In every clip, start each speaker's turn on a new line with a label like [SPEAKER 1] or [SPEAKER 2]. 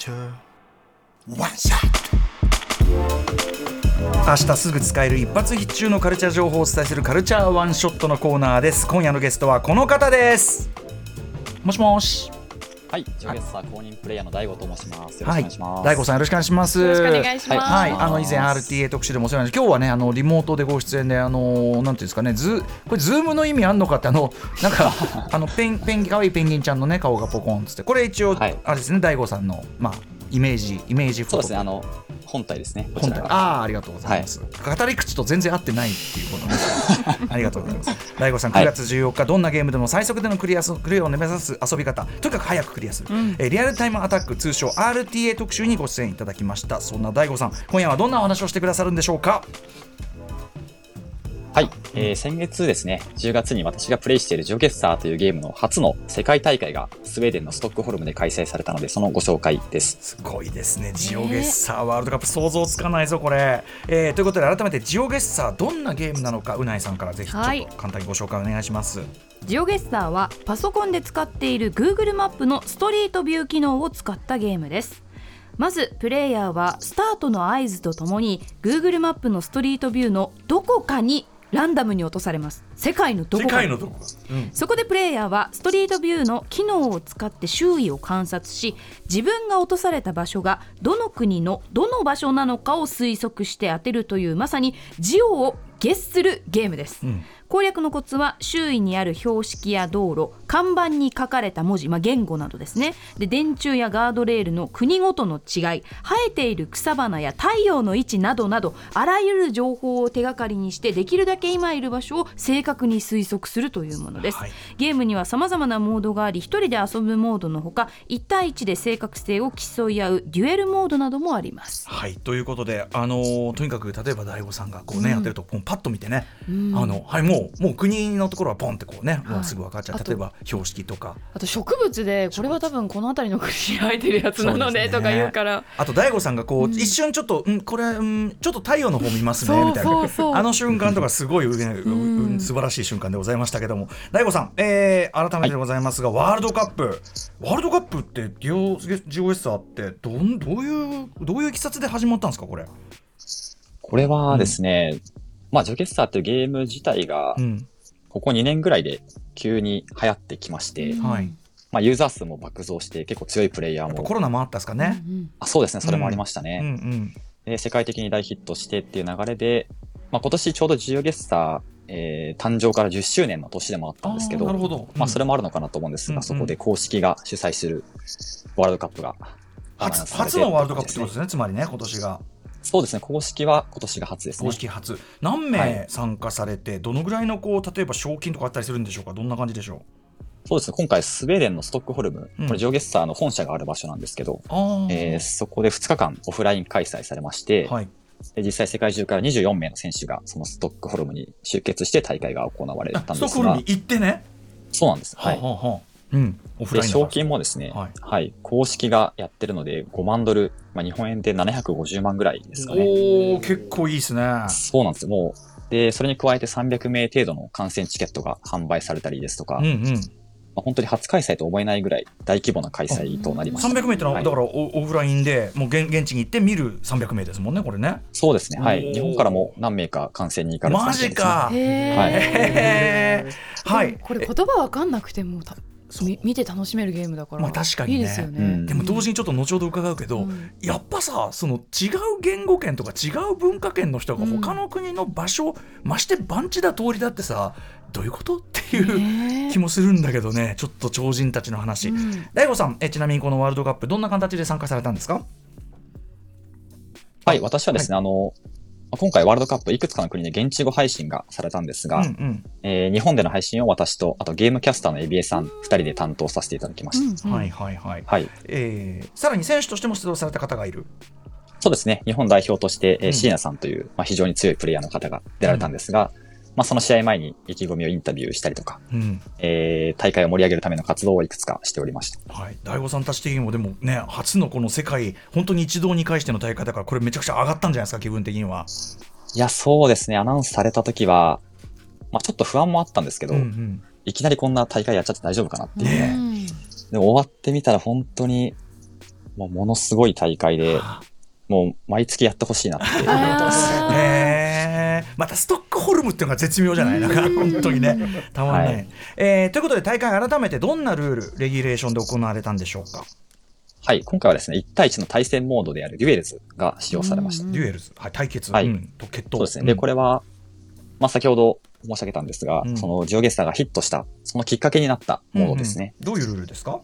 [SPEAKER 1] culture. One shot.
[SPEAKER 2] 明日すぐ使える一発必中のカルチャー情報をお伝えするカルチャーワンショットのコーナーです今夜のゲストはこの方ですもしもし
[SPEAKER 3] はい、ジオゲッサー公認プレイヤーの大悟と申します。よろしくお
[SPEAKER 2] はい
[SPEAKER 3] 願いします。
[SPEAKER 2] 大悟さんよろしくお願いします。
[SPEAKER 4] よろしくお願いします。
[SPEAKER 2] はい、あの以前 RTA 特集でもお世話になり今日はねあのリモートでご出演であのなんていうんですかねズこれズームの意味あんのかってあのなんか あのペンペン可愛いペンギンちゃんのね顔がポコンっつって。これ一応、
[SPEAKER 3] はい。
[SPEAKER 2] あれですね大悟さんのまあイメージイメージフォト
[SPEAKER 3] そうですね、あの、本体ですね。
[SPEAKER 2] 本体。ああーありがとうございます、語り口と全然合ってないっていうことね ありがとうございます。大悟さん9
[SPEAKER 3] はい。
[SPEAKER 2] 月14日、どんなゲームでも最速でのクリアすクリアを目指す遊び方とにかく早くクリアする、えーリアルタイムアタック通称 RTA 特集にご出演いただきました。そんな大悟さん今夜はどんなお話をしてくださるんでしょうか？
[SPEAKER 3] はい、えー先月ですね、10月に私がプレイしているジョゲッサーというゲームの初の世界大会がスウェーデンのストックホルムで開催されたので、そのご紹介です。
[SPEAKER 2] すごいですねジオゲッサーワールドカップ想像つかないぞこれ、えーということで改めてジオゲッサーどんなゲームなのかうないさんからぜひちょっ
[SPEAKER 4] はい。
[SPEAKER 2] と簡単にご紹介お願いします、
[SPEAKER 4] ジオゲッサーはパソコンで使っている Google マップのストリートビュー機能を使ったゲームです。まずプレイヤーはスタートの合図とともに Google マップのストリートビューのどこかにランダムに落とされます。世界のどこかに。
[SPEAKER 2] どこか、うん。
[SPEAKER 4] そこでプレイヤーはストリートビューの機能を使って周囲を観察し自分が落とされた場所がどの国のどの場所なのかを推測して当てるというまさにジオをゲッするゲームです、
[SPEAKER 2] ん
[SPEAKER 4] 攻略のコツは周囲にある標識や道路看板に書かれた文字、まあ、言語などですね。で電柱やガードレールの国ごとの違い生えている草花や太陽の位置などなどあらゆる情報を手がかりにしてできるだけ今いる場所を正確に推測するというものです、
[SPEAKER 2] はい。
[SPEAKER 4] ゲームには様々なモードがあり1人で遊ぶモードのほか1対1で正確性を競い合うデュエルモードなどもあります。
[SPEAKER 2] はい。ということで、あのーとにかく例えば大悟さんがこうね、やってるとパッと見てね、あのはいもうもう国のところはポンってこうね、もうすぐ分かっちゃう。例えば標識とか。
[SPEAKER 5] あと植物でこれは多分この辺りの国に生えてるやつなの
[SPEAKER 2] ね
[SPEAKER 5] でとか言うから。
[SPEAKER 2] あと大悟さんがこう、一瞬ちょっと、うん、これ、うん、ちょっと太陽の方見ますね
[SPEAKER 5] そう
[SPEAKER 2] みたいな。あの瞬間とかすごい、ね ううん素晴らしい瞬間でございましたけども。大悟さん、えー、改めてでございますが、ワールドカップ。ワールドカップってジオジオエッサーってどんどういうどういういきさつで始まったんですかこれ？
[SPEAKER 3] これはですね、まあ、ジョゲッサーというゲーム自体が
[SPEAKER 2] う、ん。
[SPEAKER 3] ここ2年ぐらいで急に流行ってきまして、
[SPEAKER 2] はい、
[SPEAKER 3] まあ、ユーザー数も爆増して、結構強いプレイヤーも
[SPEAKER 2] コロナもあったんですかね。
[SPEAKER 3] あそうですね、それもありました
[SPEAKER 2] うん
[SPEAKER 3] ね。
[SPEAKER 2] うん。
[SPEAKER 3] で世界的に大ヒットしてっていう流れで、まあ、今年ちょうどジオゲッサー、えー誕生から10周年の年でもあったんですけど、
[SPEAKER 2] なるほど。
[SPEAKER 3] まあ、それもあるのかなと思うんですが、
[SPEAKER 2] うんうん。
[SPEAKER 3] そこで公式が主催するワールドカップが
[SPEAKER 2] 初初のワールドカップってことですね、つまりね、今年が。
[SPEAKER 3] そうですね、公式は今年が初ですね
[SPEAKER 2] 公。式初。何
[SPEAKER 3] は
[SPEAKER 2] 名
[SPEAKER 3] い
[SPEAKER 2] 参加されて、どのぐらいのこう例えば賞金とかあったりするんでしょうか、どんな感じでしょ
[SPEAKER 3] そうですね、今回スウェーデンのストックホルム、
[SPEAKER 2] うん
[SPEAKER 3] これジオゲッサーの本社がある場所なんですけど、えーそこで2日間オフライン開催されまして、
[SPEAKER 2] はい。
[SPEAKER 3] で実際世界中から24名の選手がそのストックホルムに集結して大会が行われ
[SPEAKER 2] あ
[SPEAKER 3] たんですが
[SPEAKER 2] ストックホルムに、行ってね？
[SPEAKER 3] そうなんです。はい。
[SPEAKER 2] はあはあはあうん。オフラ
[SPEAKER 3] で、
[SPEAKER 2] インだから
[SPEAKER 3] 賞金もですね、
[SPEAKER 2] は
[SPEAKER 3] はいい、公式がやってるので、5万ドル、まあ、日本円で750万ぐらいですかね。
[SPEAKER 2] おお、結構いいですね。
[SPEAKER 3] そうなんですよ。もう、で、それに加えて300名程度の観戦チケットが販売されたりですとか、
[SPEAKER 2] うんうん。
[SPEAKER 3] まあ、本当に初開催と思えないぐらい大規模な開催となりました。
[SPEAKER 2] 300名ってのは、
[SPEAKER 3] はい
[SPEAKER 2] だからオオフラインでもう現現地に行って見る300名ですもんね、これね。
[SPEAKER 3] そうですね。はい。日本からも何名か観戦に行かれてた
[SPEAKER 2] マジか。
[SPEAKER 5] へー
[SPEAKER 3] はい
[SPEAKER 2] へーはい。
[SPEAKER 5] これ言葉わかんなくても見て楽しめるゲームだから、
[SPEAKER 2] まあ確かにね。
[SPEAKER 5] いいですよね、
[SPEAKER 3] うん。
[SPEAKER 2] でも同時にちょっと後ほど伺うけど、
[SPEAKER 5] うん。
[SPEAKER 2] やっぱさその違う言語圏とか違う文化圏の人が他の国の場所、まして番地だ通りだってさどういうことっていう
[SPEAKER 5] ね
[SPEAKER 2] 気もするんだけどね。ちょっと超人たちの話、
[SPEAKER 5] うん。
[SPEAKER 2] 大悟さんえちなみにこのワールドカップどんな形で参加されたんですか？
[SPEAKER 3] はい。私はですね、あの、まあ今回ワールドカップいくつかの国で現地語配信がされたんですが、
[SPEAKER 2] うんうん
[SPEAKER 3] えー日本での配信を私と、あとゲームキャスターのエビエさん2人で担当させていただきました。
[SPEAKER 5] うん
[SPEAKER 2] はいはいはい、
[SPEAKER 3] はい。
[SPEAKER 2] えーさらに選手としても出場された方がいる？
[SPEAKER 3] そうですね。日本代表として、え
[SPEAKER 2] うん
[SPEAKER 3] ーシーナさんという、まあ、非常に強いプレイヤーの方が出られたんですが、まあ、その試合前に意気込みをインタビューしたりとか、
[SPEAKER 2] うん
[SPEAKER 3] えー大会を盛り上げるための活動をいくつかしておりました。
[SPEAKER 2] はい、大悟さんたち的にもでもね初のこの世界本当に一堂に会しての大会だからこれめちゃくちゃ上がったんじゃないですか気分的にはい
[SPEAKER 3] や、そうですね。アナウンスされた時は、まあ、ちょっと不安もあったんですけど、
[SPEAKER 2] うんうん
[SPEAKER 3] いきなりこんな大会やっちゃって大丈夫かなっていうね。
[SPEAKER 5] うん
[SPEAKER 3] でも終わってみたら本当に、もうものすごい大会で、もう毎月やってほしいなって思ってます。
[SPEAKER 2] またストックホルムっていうのが絶妙じゃない？なんか本当にね。たまんない、
[SPEAKER 3] はい。
[SPEAKER 2] えーということで大会改めてどんなルールレギュレーションで行われたんでしょうか？
[SPEAKER 3] はい、今回はですね、1対1の対戦モードであるデュエルズが使用されました。
[SPEAKER 2] デュエルズ、はい、対決、
[SPEAKER 3] はい。
[SPEAKER 2] うん。と決闘。
[SPEAKER 3] そうですね。で、これは、まあ、先ほど申し上げたんですが、
[SPEAKER 2] うん。
[SPEAKER 3] そのジオゲッサーがヒットした、そのきっかけになったモードですね。
[SPEAKER 2] うんうん。どういうルールですか？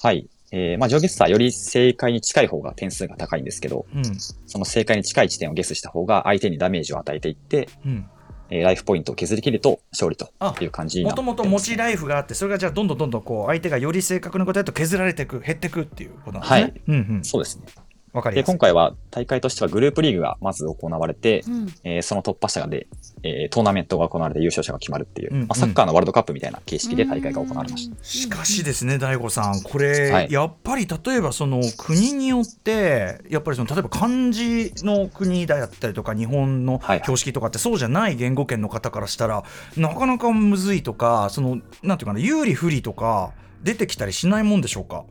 [SPEAKER 3] はい。えー、まあ、ジオゲッサーより正解に近い方が点数が高いんですけど、
[SPEAKER 2] うん。
[SPEAKER 3] その正解に近い地点をゲスした方が相手にダメージを与えていって、
[SPEAKER 2] うん。
[SPEAKER 3] えーライフポイントを削り切ると勝利という感じにな
[SPEAKER 2] も
[SPEAKER 3] ってます、
[SPEAKER 2] ともと持ちライフがあってそれがじゃあどんどんどんどんこう相手がより正確なことやると削られていく減っていくっていうことなんですね。
[SPEAKER 3] はい。
[SPEAKER 2] うんうん、
[SPEAKER 3] そうですね。で、
[SPEAKER 2] わかりやすい
[SPEAKER 3] 今。回は大会としてはグループリーグがまず行われて、
[SPEAKER 5] うん
[SPEAKER 3] えーその突破者で、えートーナメントが行われて優勝者が決まるっていう、
[SPEAKER 2] うん
[SPEAKER 3] まあ、サッカーのワールドカップみたいな形式で大会が行われました。
[SPEAKER 2] しかしですね、大悟さん、これ、
[SPEAKER 3] はい
[SPEAKER 2] やっぱり例えばその国によって、やっぱりその例えば漢字の国だったりとか、日本の
[SPEAKER 3] はい
[SPEAKER 2] 標識とかって、そうじゃない言語圏の方からしたら、なかなかむずいとか、そのなんていうかな、有利不利とか、出てきたりしないもんでしょうか？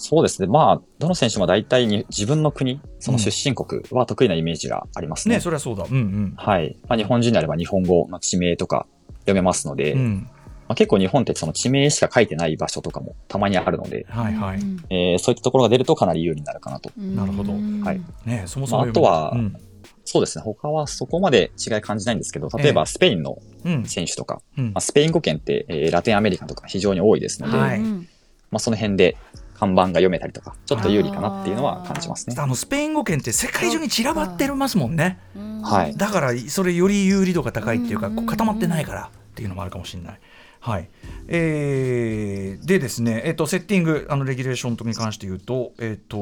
[SPEAKER 3] そうですね。まあ、どの選手も大体に自分の国、その出身国は得意なイメージがありますね。
[SPEAKER 2] ね、それはそうだ。うんうん。
[SPEAKER 3] はい。まあ、日本人であれば日本語の地名とか読めますので、
[SPEAKER 2] うん、
[SPEAKER 3] まあ、結構日本ってその地名しか書いてない場所とかもたまにあるので、
[SPEAKER 2] はいはい。
[SPEAKER 3] えーそういったところが出るとかなり有利になるかなと。
[SPEAKER 2] なるほど
[SPEAKER 3] はい
[SPEAKER 2] ね、そもそも、
[SPEAKER 3] まああとは
[SPEAKER 2] うん
[SPEAKER 3] そうですね。他はそこまで違い感じないんですけど、例え
[SPEAKER 2] ええ
[SPEAKER 3] ばスペインの
[SPEAKER 2] うん
[SPEAKER 3] 選手とか、
[SPEAKER 2] うん
[SPEAKER 3] まあ、スペイン語圏って、えーラテンアメリカとか非常に多いですので、
[SPEAKER 2] はい
[SPEAKER 3] まあ、その辺で看板が読めたりとか、ちょっと有利かなっていうのは感じますね。
[SPEAKER 2] あのスペイン語圏って世界中に散らばってますもんね。
[SPEAKER 3] はい。
[SPEAKER 2] だからそれより有利度が高いっていうか固まってないからっていうのもあるかもしれない。はいえーでですね、えっとセッティングあのレギュレーションとに関して言うと,、えっと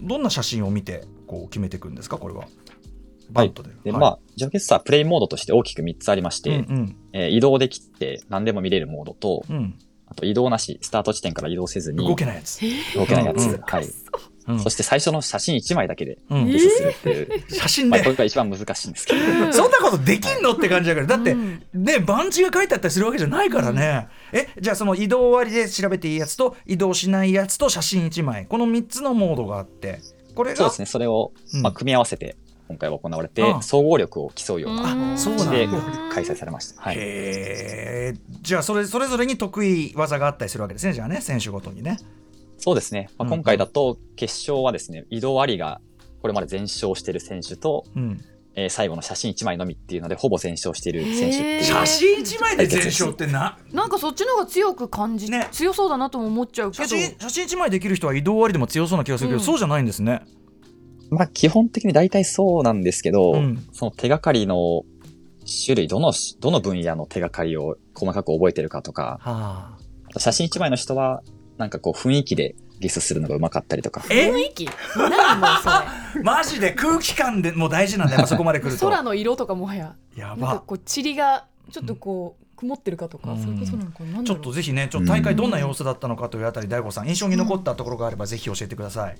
[SPEAKER 2] どんな写真を見てこう決めていくんですか？これは。バントで。
[SPEAKER 3] で、
[SPEAKER 2] はい
[SPEAKER 3] まあ、ジョケッサープレイモードとして大きく3つありまして、
[SPEAKER 2] うん
[SPEAKER 3] えー移動できて何でも見れるモードと、
[SPEAKER 2] うんうん、
[SPEAKER 3] あと移動なし、スタート地点から移動せずに
[SPEAKER 2] 動けないやつ。
[SPEAKER 3] 動けないやつ。
[SPEAKER 2] うん。
[SPEAKER 3] はい。
[SPEAKER 2] うん。
[SPEAKER 3] そして最初の写真1枚だけで
[SPEAKER 2] うん。
[SPEAKER 3] ゲスするっていう、
[SPEAKER 2] 写真
[SPEAKER 3] まあ、
[SPEAKER 2] で
[SPEAKER 3] これが一番難しいんですけど、
[SPEAKER 2] そんなことできんのって感じだから。だって、
[SPEAKER 5] うん。
[SPEAKER 2] ね番地が書いてあったりするわけじゃないからね、えじゃあその移動終わりで調べていいやつと移動しないやつと写真1枚。この3つのモードがあって。これが
[SPEAKER 3] そうですね、それを、
[SPEAKER 2] うん。
[SPEAKER 3] まあ、組み合わせて今回は行われて
[SPEAKER 2] あ、あ
[SPEAKER 3] 総合力を競うようなで
[SPEAKER 2] だ。
[SPEAKER 3] 開催されました。はい。
[SPEAKER 2] へー。じゃあそれそれぞれに得意技があったりするわけですねじゃあね選手ごとにね。
[SPEAKER 3] そうですね。まあ、
[SPEAKER 2] うん。
[SPEAKER 3] 今回だと決勝はですね、移動ありがこれまで全勝している選手と、
[SPEAKER 2] うん。
[SPEAKER 3] えー最後の写真1枚のみっていうので、ほぼ全勝している選手
[SPEAKER 2] 写真1枚で全勝ってな？
[SPEAKER 5] なんかそっちの方が強く感じ、
[SPEAKER 2] ね。
[SPEAKER 5] 強そうだなとも思っちゃうけ
[SPEAKER 2] 写
[SPEAKER 5] ど
[SPEAKER 2] 真写真1枚できる人は移動終わりでも強そうな気がするけど、
[SPEAKER 5] うん。
[SPEAKER 2] そうじゃないんですね
[SPEAKER 3] まあ、基本的に大体そうなんですけど、
[SPEAKER 2] うん。
[SPEAKER 3] その手がかりの種類、どの、どの分野の手がかりを細かく覚えてるかとか、
[SPEAKER 2] はあ。
[SPEAKER 3] 写真1枚の人は、なんかこう雰囲気でゲスするのが上手かったりとか。
[SPEAKER 2] え？
[SPEAKER 5] 雰囲気？何もうそ
[SPEAKER 2] マジで空気感でも大事なんだやっぱそこまで来
[SPEAKER 5] れ
[SPEAKER 2] ると。
[SPEAKER 5] 空の色とかもはや。
[SPEAKER 2] や
[SPEAKER 5] なんか
[SPEAKER 2] ば
[SPEAKER 5] こう塵がちょっとこう曇ってるかとか、
[SPEAKER 2] うん。
[SPEAKER 5] そういうことなのかな
[SPEAKER 2] ちょっとぜひねちょっと大会どんな様子だったのかというあたり大悟さん印象に残ったところがあればぜひ教えてください、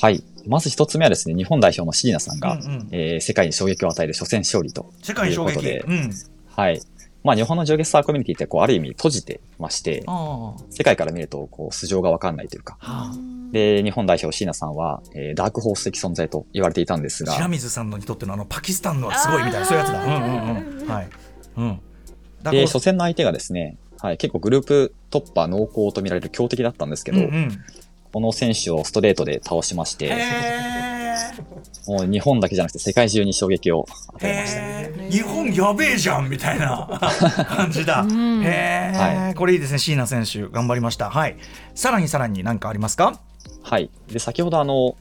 [SPEAKER 3] はい。まず一つ目はですね、日本代表の椎名さんが、
[SPEAKER 2] うんうん。
[SPEAKER 3] えー世界に衝撃を与える初戦勝利と。いうこと
[SPEAKER 2] うん。
[SPEAKER 3] はい。まあ日本のジョゲッサーコミュニティってこうある意味閉じてまして、
[SPEAKER 2] あ
[SPEAKER 3] 世界から見るとこう素性がわかんないというか。で、日本代表椎名さんは、えーダークホース的存在と言われていたんです
[SPEAKER 2] あ、白
[SPEAKER 3] が、
[SPEAKER 2] 水さんのにとってのあのパキスタンのはすごいみたいなそういうやつだ。うんうんうん。はい。うん。だ
[SPEAKER 3] で、初戦の相手がですね、はい、結構グループ突破濃厚と見られる強敵だったんですけど、
[SPEAKER 2] うんうん
[SPEAKER 3] この選手をストレートで倒しまして、
[SPEAKER 2] へ
[SPEAKER 3] もう日本だけじゃなくて世界中に衝撃を
[SPEAKER 2] ー
[SPEAKER 3] 与えました。
[SPEAKER 2] 日本やべえじゃんみたいな 感じだ。
[SPEAKER 3] は
[SPEAKER 2] これいいですね椎名選手。頑張りました。はい。さらにさらに何かありますか？
[SPEAKER 3] はい。で、先ほどあの、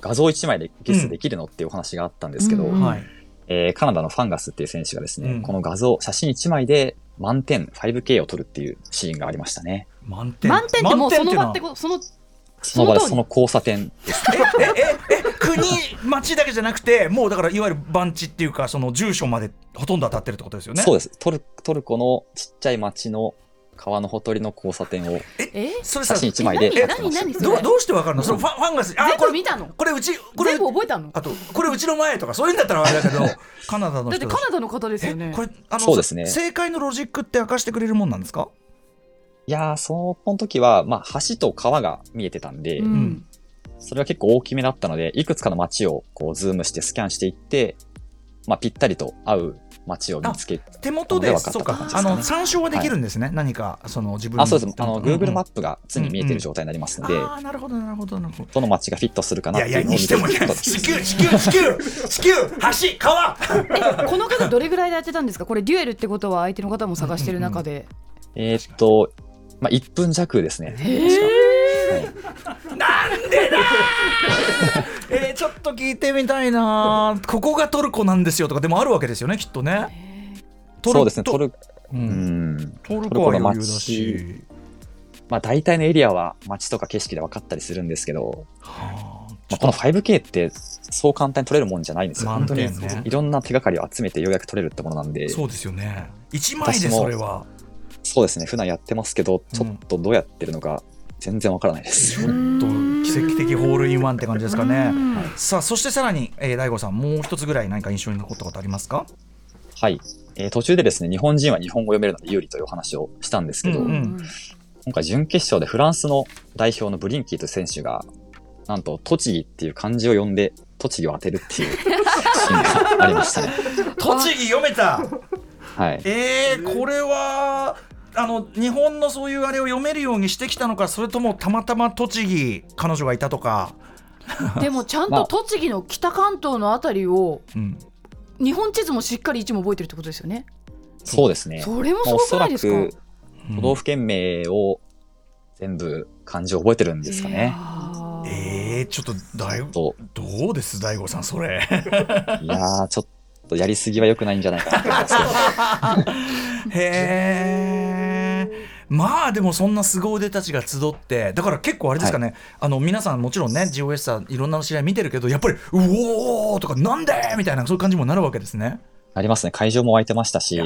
[SPEAKER 3] 画像1枚でゲスできるのっていうお話があったんですけど、
[SPEAKER 5] うん
[SPEAKER 2] はい。
[SPEAKER 3] えーカナダのファンガスっていう選手がですね、
[SPEAKER 2] うん。
[SPEAKER 3] この画像、写真1枚で満点 5K を撮るっていうシーンがありましたね。
[SPEAKER 2] 満点。
[SPEAKER 5] 満点ってもうその場ってことその
[SPEAKER 3] その場でその交差点です。
[SPEAKER 2] ええええ国町だけじゃなくてもうだからいわゆる番地っていうかその住所までほとんど当たってるってことですよね？
[SPEAKER 3] そうです。トルトルコのちっちゃい町の川のほとりの交差点を
[SPEAKER 5] え
[SPEAKER 2] それさ
[SPEAKER 3] 写真1枚で。
[SPEAKER 5] え
[SPEAKER 3] やってました
[SPEAKER 2] どうどうしてわかるの？そのファンファンがあ
[SPEAKER 5] 全
[SPEAKER 2] これ
[SPEAKER 5] 部見たの？
[SPEAKER 2] これうちこれ
[SPEAKER 5] 全部覚えたの？
[SPEAKER 2] あとこれうちの前とかそういうんだったらあれだけど カナダの
[SPEAKER 5] だってカナダの方ですよね。
[SPEAKER 2] えこれあの
[SPEAKER 3] そうですね。
[SPEAKER 2] 正解のロジックって明かしてくれるもんなんですか？
[SPEAKER 3] いやー、その時は、まあ、橋と川が見えてたんで、
[SPEAKER 5] うん。
[SPEAKER 3] それは結構大きめだったので、いくつかの街をこうズームしてスキャンしていって、まあ、ぴったりと合う街を見つけ
[SPEAKER 2] 手元でそうか。あの参照はできるんですね、何かその自分
[SPEAKER 3] あ、そうです。あの、
[SPEAKER 2] うんうん
[SPEAKER 3] Google マップが常に見えてる状態になりますので、
[SPEAKER 2] ああなるほどなるほどなるほど。
[SPEAKER 3] どの街がフィットするかなっていうのを見
[SPEAKER 2] やにしても地球地球地球地球橋川
[SPEAKER 5] えこの方どれぐらいでやってたんですかこれデュエルってことは相手の方も探してる中で、
[SPEAKER 3] えーっと、まあ、1分弱ですね。
[SPEAKER 2] えー、ちょっと聞いてみたいなここがトルコなんですよとかでもあるわけですよねきっとね。トル
[SPEAKER 3] そうですね、トル、
[SPEAKER 2] う
[SPEAKER 3] うん。ん。
[SPEAKER 2] トルコは余裕だし。
[SPEAKER 3] まあ、大体のエリアは街とか景色で分かったりするんですけど、
[SPEAKER 2] はあ。
[SPEAKER 3] まあ、この 5K ってそう簡単に取れるもんじゃないんですよ。
[SPEAKER 2] 満
[SPEAKER 3] 本当にいろんな手がかりを集めてようやく取れるってものなんで、
[SPEAKER 2] そうですよね。一枚でそれは
[SPEAKER 3] そうですね、普段やってますけど、ちょ
[SPEAKER 2] うん
[SPEAKER 3] っとどうやってるのか全然わからないです。
[SPEAKER 2] ちょっと奇跡的ホールインワンって感じですかね
[SPEAKER 5] うん
[SPEAKER 2] さあそしてさらに、えー、大悟さんもう一つぐらい何か印象に残ったことありますか？
[SPEAKER 3] はい。えー途中でですね、日本人は日本語読めるので有利というお話をしたんですけど、
[SPEAKER 2] うんうん
[SPEAKER 3] 今回準決勝でフランスの代表のブリンキーという選手が、なんと栃木っていう漢字を読んで、栃木を当てるっていうシーンがありましたね。
[SPEAKER 2] 栃木読めた
[SPEAKER 3] はい。
[SPEAKER 2] えー、これはあの日本のそういうあれを読めるようにしてきたのかそれともたまたま栃木彼女がいたとか、
[SPEAKER 5] でもちゃん
[SPEAKER 3] まあ。
[SPEAKER 5] と栃木の北関東のあたりを
[SPEAKER 2] うん、
[SPEAKER 5] 日本地図もしっかり位置も覚えてるってことですよね。
[SPEAKER 3] そうですね。
[SPEAKER 5] それもす
[SPEAKER 3] まあおそら
[SPEAKER 5] ごくないですか、
[SPEAKER 3] く都道府県名を全部漢字を覚えてるんですかね。
[SPEAKER 5] あー。
[SPEAKER 2] えー、ちょっとだい
[SPEAKER 3] と、
[SPEAKER 2] どうです大悟さんそれ。
[SPEAKER 3] いやー、ちょっとやりすぎは良くないんじゃないかなと思いますけど。
[SPEAKER 2] へえまあでもそんな凄腕たちが集ってだから結構あれですかね、あの皆さんもちろんね GOS さんいろんな試合見てるけどやっぱり「うおー!」とか「なんで?」みたいなそういう感じにもなるわけですね。
[SPEAKER 3] ありますね。会場も湧いてましたし、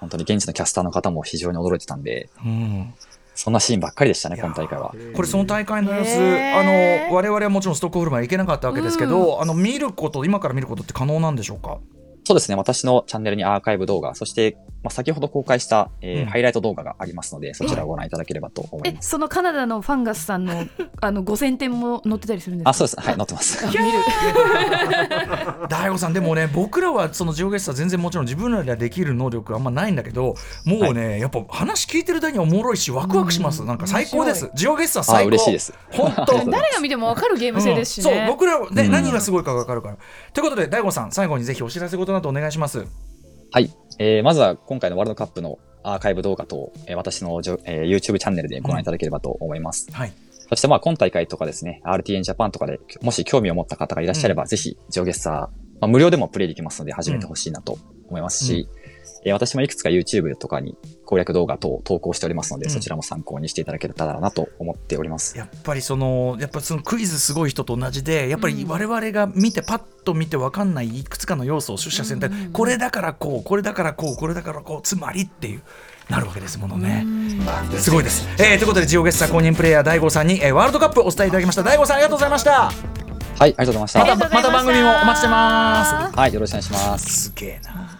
[SPEAKER 3] 本当に現地のキャスターの方も非常に驚いてたんで、
[SPEAKER 2] うん
[SPEAKER 3] そんなシーンばっかりでしたね、今大会は。
[SPEAKER 2] これその大会の様子、あの我々はもちろんストックホルムは行けなかったわけですけど、あの見ること今から見ることって可能なんでしょうか？
[SPEAKER 3] そうですね。私のチャンネルにアーカイブ動画、そして、まあ、先ほど公開した、えー
[SPEAKER 2] うん。
[SPEAKER 3] ハイライト動画がありますので、そちらをご覧いただければと思い
[SPEAKER 5] え
[SPEAKER 3] ます。
[SPEAKER 5] そのカナダのファンガスさんの あの5000点も載ってたりするんですか？
[SPEAKER 3] あ、そうです。はい、載ってます。
[SPEAKER 5] あ見る。
[SPEAKER 2] 大悟さんでもね僕らはそのジオゲストは全然もちろん自分らではできる能力あんまないんだけどもうね、やっぱ話聞いてるだけにおもろいしワクワクします、
[SPEAKER 5] うん
[SPEAKER 2] なん。か最高です。
[SPEAKER 5] 面
[SPEAKER 2] ジオゲストは
[SPEAKER 3] あ、
[SPEAKER 2] 最高。
[SPEAKER 3] 嬉しいです。
[SPEAKER 2] 本当。
[SPEAKER 5] 誰が見ても分かるゲーム性ですしね、
[SPEAKER 2] うん。そう僕らはね、
[SPEAKER 3] うん。
[SPEAKER 2] 何がすごいか分かるから。ということで大悟さん最後にぜひお知らせことなどお願いします。
[SPEAKER 3] はい。えー、まずは今回のワールドカップのアーカイブ動画と、えー私のじょ、えー YouTube チャンネルでご覧いただければと思います。
[SPEAKER 2] はい
[SPEAKER 3] そしてまあ今大会とかですね、RTN ジャパンとかでもし興味を持った方がいらっしゃれば、ぜひジオゲッサー、まあ、無料でもプレイできますので始めてほしいなと思いますし、えー私もいくつか YouTube とかに攻略動画等を投稿しておりますので、
[SPEAKER 2] うん
[SPEAKER 3] そちらも参考にしていただけたらなと思っております。
[SPEAKER 2] やっぱりそのやっぱそのクイズすごい人と同じでやっぱり我々が見てパッと見て分かんないいくつかの要素を出社選択、
[SPEAKER 5] うん
[SPEAKER 2] これだからこうこれだからこうこれだからこうつまりっていうなるわけですものね。すごいです。えー、ということでジオゲッサー公認プレイヤー大悟さんに、えーワールドカップお伝えいただきました大悟さんありがとうございました。
[SPEAKER 3] はい、ありがとうございました。
[SPEAKER 2] またまた番組もお待ちしてます。
[SPEAKER 3] はい、よろしくお願いします。
[SPEAKER 2] すげえな。